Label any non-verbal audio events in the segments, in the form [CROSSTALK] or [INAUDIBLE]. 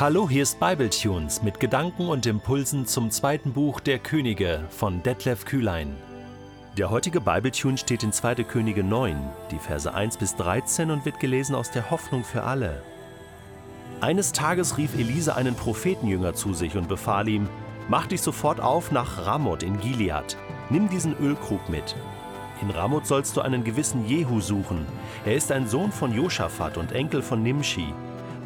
Hallo, hier ist Bibletunes mit Gedanken und Impulsen zum zweiten Buch der Könige von Detlef Kühlein. Der heutige Bibletune steht in 2. Könige 9, die Verse 1 bis 13 und wird gelesen aus der Hoffnung für alle. Eines Tages rief Elisa einen Prophetenjünger zu sich und befahl ihm: Mach dich sofort auf nach Ramoth in Gilead. Nimm diesen Ölkrug mit. In Ramoth sollst du einen gewissen Jehu suchen. Er ist ein Sohn von Josaphat und Enkel von Nimshi.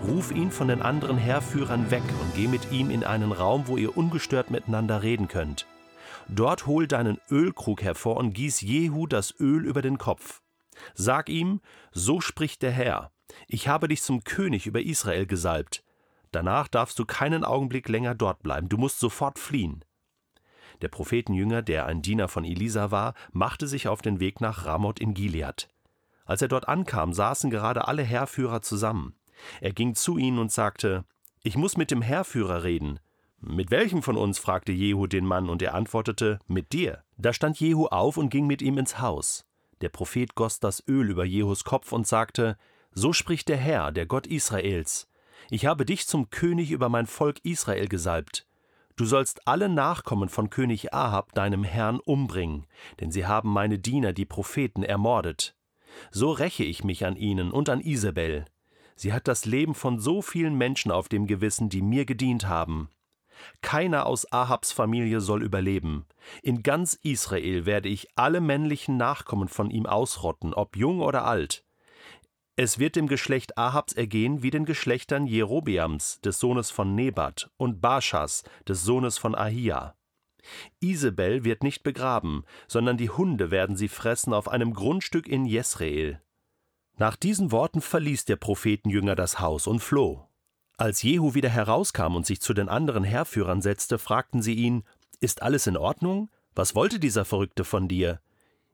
Ruf ihn von den anderen Heerführern weg und geh mit ihm in einen Raum, wo ihr ungestört miteinander reden könnt. Dort hol deinen Ölkrug hervor und gieß Jehu das Öl über den Kopf. Sag ihm, so spricht der Herr, ich habe dich zum König über Israel gesalbt. Danach darfst du keinen Augenblick länger dort bleiben, du musst sofort fliehen. Der Prophetenjünger, der ein Diener von Elisa war, machte sich auf den Weg nach Ramoth in Gilead. Als er dort ankam, saßen gerade alle Heerführer zusammen. Er ging zu ihnen und sagte: Ich muss mit dem Heerführer reden. Mit welchem von uns? fragte Jehu den Mann, und er antwortete: Mit dir. Da stand Jehu auf und ging mit ihm ins Haus. Der Prophet goss das Öl über Jehus Kopf und sagte: So spricht der Herr, der Gott Israels: Ich habe dich zum König über mein Volk Israel gesalbt. Du sollst alle Nachkommen von König Ahab, deinem Herrn, umbringen, denn sie haben meine Diener, die Propheten, ermordet. So räche ich mich an ihnen und an Isabel. Sie hat das Leben von so vielen Menschen auf dem Gewissen, die mir gedient haben. Keiner aus Ahabs Familie soll überleben. In ganz Israel werde ich alle männlichen Nachkommen von ihm ausrotten, ob jung oder alt. Es wird dem Geschlecht Ahabs ergehen wie den Geschlechtern Jerobeams, des Sohnes von Nebat, und Baschas, des Sohnes von Ahia. Isabel wird nicht begraben, sondern die Hunde werden sie fressen auf einem Grundstück in Jesreel. Nach diesen Worten verließ der Prophetenjünger das Haus und floh. Als Jehu wieder herauskam und sich zu den anderen Heerführern setzte, fragten sie ihn: Ist alles in Ordnung? Was wollte dieser Verrückte von dir?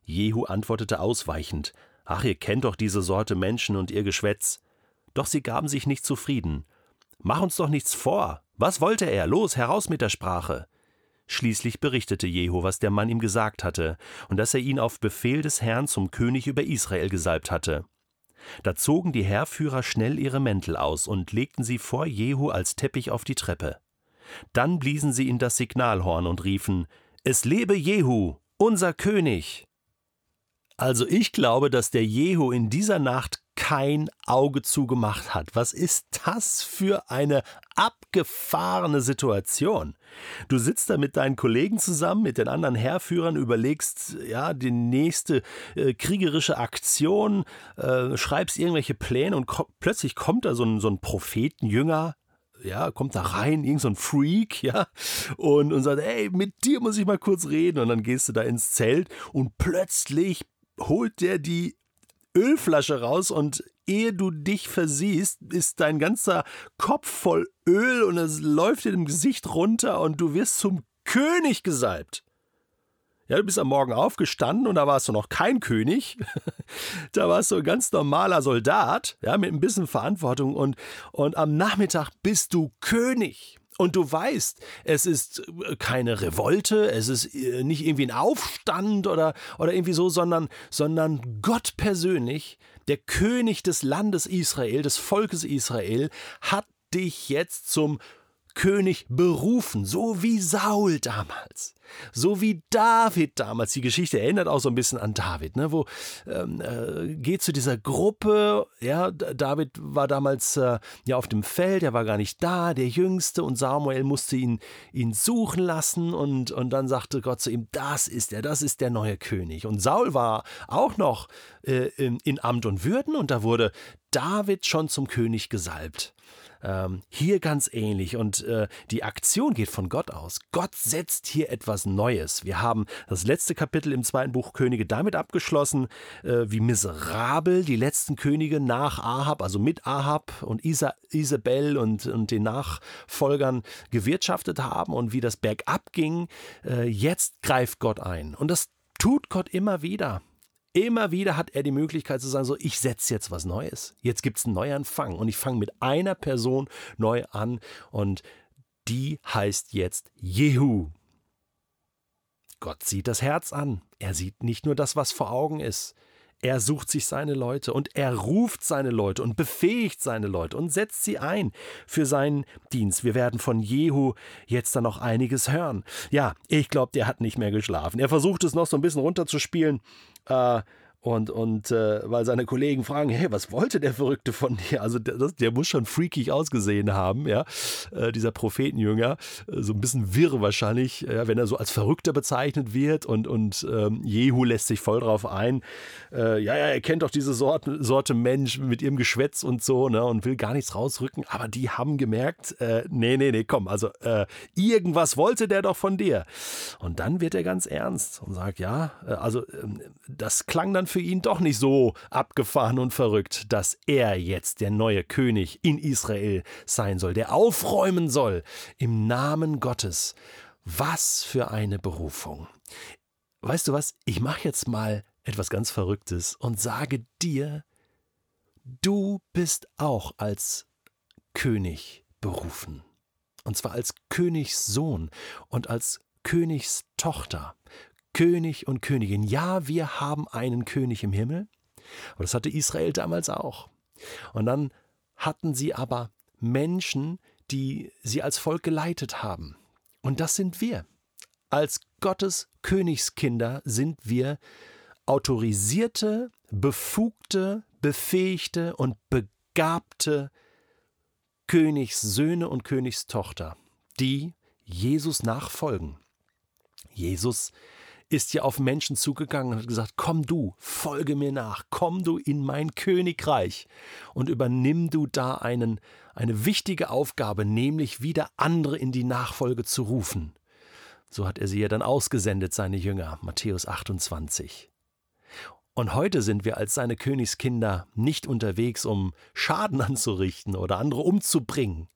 Jehu antwortete ausweichend: Ach, ihr kennt doch diese Sorte Menschen und ihr Geschwätz. Doch sie gaben sich nicht zufrieden. Mach uns doch nichts vor. Was wollte er? Los, heraus mit der Sprache. Schließlich berichtete Jehu, was der Mann ihm gesagt hatte, und dass er ihn auf Befehl des Herrn zum König über Israel gesalbt hatte. Da zogen die Heerführer schnell ihre Mäntel aus und legten sie vor Jehu als Teppich auf die Treppe. Dann bliesen sie in das Signalhorn und riefen: Es lebe Jehu, unser König! Also ich glaube, dass der Jehu in dieser Nacht kein Auge zugemacht hat. Was ist das für eine abgefahrene Situation? Du sitzt da mit deinen Kollegen zusammen, mit den anderen Heerführern, überlegst ja die nächste äh, kriegerische Aktion, äh, schreibst irgendwelche Pläne und ko plötzlich kommt da so ein, so ein Prophetenjünger, ja, kommt da rein, irgend so ein Freak, ja, und, und sagt, ey, mit dir muss ich mal kurz reden. Und dann gehst du da ins Zelt und plötzlich holt der die Ölflasche raus und ehe du dich versiehst, ist dein ganzer Kopf voll Öl und es läuft dir im Gesicht runter und du wirst zum König gesalbt. Ja, du bist am Morgen aufgestanden und da warst du noch kein König. [LAUGHS] da warst du ein ganz normaler Soldat, ja, mit ein bisschen Verantwortung und, und am Nachmittag bist du König. Und du weißt, es ist äh, keine Revolte, es ist äh, nicht irgendwie ein Aufstand oder, oder irgendwie so, sondern, sondern Gott persönlich, der König des Landes Israel, des Volkes Israel, hat dich jetzt zum König berufen, so wie Saul damals, so wie David damals. Die Geschichte erinnert auch so ein bisschen an David, ne? wo ähm, äh, geht zu dieser Gruppe, ja, David war damals äh, ja auf dem Feld, er war gar nicht da, der Jüngste, und Samuel musste ihn, ihn suchen lassen und, und dann sagte Gott zu ihm, das ist er, das ist der neue König. Und Saul war auch noch äh, in, in Amt und Würden und da wurde David schon zum König gesalbt. Ähm, hier ganz ähnlich und äh, die Aktion geht von Gott aus. Gott setzt hier etwas Neues. Wir haben das letzte Kapitel im zweiten Buch Könige damit abgeschlossen, äh, wie miserabel die letzten Könige nach Ahab, also mit Ahab und Isa Isabel und, und den Nachfolgern gewirtschaftet haben und wie das bergab ging. Äh, jetzt greift Gott ein. Und das tut Gott immer wieder. Immer wieder hat er die Möglichkeit zu sagen, so, ich setze jetzt was Neues. Jetzt gibt es einen Neuanfang und ich fange mit einer Person neu an und die heißt jetzt Jehu. Gott sieht das Herz an. Er sieht nicht nur das, was vor Augen ist. Er sucht sich seine Leute und er ruft seine Leute und befähigt seine Leute und setzt sie ein für seinen Dienst. Wir werden von Jehu jetzt dann noch einiges hören. Ja, ich glaube, der hat nicht mehr geschlafen. Er versucht es noch so ein bisschen runterzuspielen. Äh, und, und äh, weil seine Kollegen fragen, hey, was wollte der Verrückte von dir? Also der, der muss schon freakig ausgesehen haben, ja, äh, dieser Prophetenjünger. Äh, so ein bisschen wirr wahrscheinlich, ja, wenn er so als Verrückter bezeichnet wird und, und ähm, Jehu lässt sich voll drauf ein. Äh, ja, ja, er kennt doch diese Sorte, Sorte Mensch mit ihrem Geschwätz und so, ne, und will gar nichts rausrücken. Aber die haben gemerkt, äh, nee, nee, nee, komm, also äh, irgendwas wollte der doch von dir. Und dann wird er ganz ernst und sagt, ja, äh, also ähm, das klang dann für ihn doch nicht so abgefahren und verrückt, dass er jetzt der neue König in Israel sein soll, der aufräumen soll im Namen Gottes. Was für eine Berufung. Weißt du was? Ich mache jetzt mal etwas ganz Verrücktes und sage dir, du bist auch als König berufen. Und zwar als Königssohn und als Königstochter. König und Königin. Ja, wir haben einen König im Himmel, aber das hatte Israel damals auch. Und dann hatten sie aber Menschen, die sie als Volk geleitet haben. Und das sind wir. Als Gottes Königskinder sind wir autorisierte, befugte, befähigte und begabte Königssöhne und Königstochter, die Jesus nachfolgen. Jesus ist ja auf Menschen zugegangen und hat gesagt, komm du, folge mir nach, komm du in mein Königreich und übernimm du da einen, eine wichtige Aufgabe, nämlich wieder andere in die Nachfolge zu rufen. So hat er sie ja dann ausgesendet, seine Jünger, Matthäus 28. Und heute sind wir als seine Königskinder nicht unterwegs, um Schaden [LAUGHS] anzurichten oder andere umzubringen,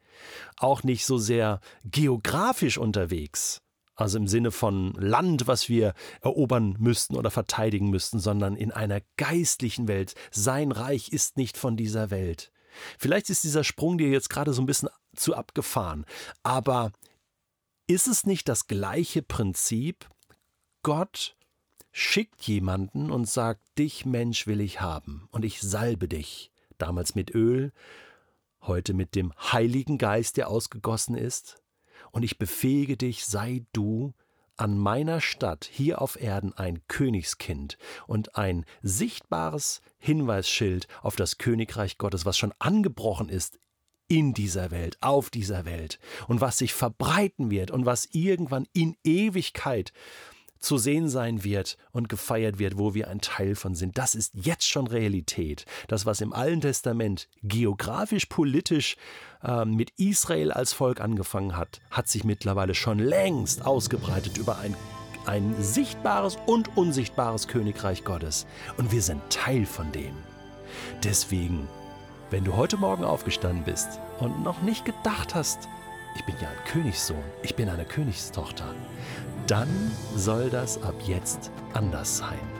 auch nicht so sehr geografisch unterwegs, also im Sinne von Land, was wir erobern müssten oder verteidigen müssten, sondern in einer geistlichen Welt. Sein Reich ist nicht von dieser Welt. Vielleicht ist dieser Sprung dir jetzt gerade so ein bisschen zu abgefahren, aber ist es nicht das gleiche Prinzip? Gott schickt jemanden und sagt, dich Mensch will ich haben und ich salbe dich, damals mit Öl, heute mit dem Heiligen Geist, der ausgegossen ist, und ich befähige dich, sei du an meiner Stadt hier auf Erden ein Königskind und ein sichtbares Hinweisschild auf das Königreich Gottes, was schon angebrochen ist in dieser Welt, auf dieser Welt und was sich verbreiten wird und was irgendwann in Ewigkeit zu sehen sein wird und gefeiert wird, wo wir ein Teil von sind. Das ist jetzt schon Realität. Das, was im Alten Testament geografisch, politisch äh, mit Israel als Volk angefangen hat, hat sich mittlerweile schon längst ausgebreitet über ein ein sichtbares und unsichtbares Königreich Gottes. Und wir sind Teil von dem. Deswegen, wenn du heute Morgen aufgestanden bist und noch nicht gedacht hast, ich bin ja ein Königssohn, ich bin eine Königstochter, dann soll das ab jetzt anders sein.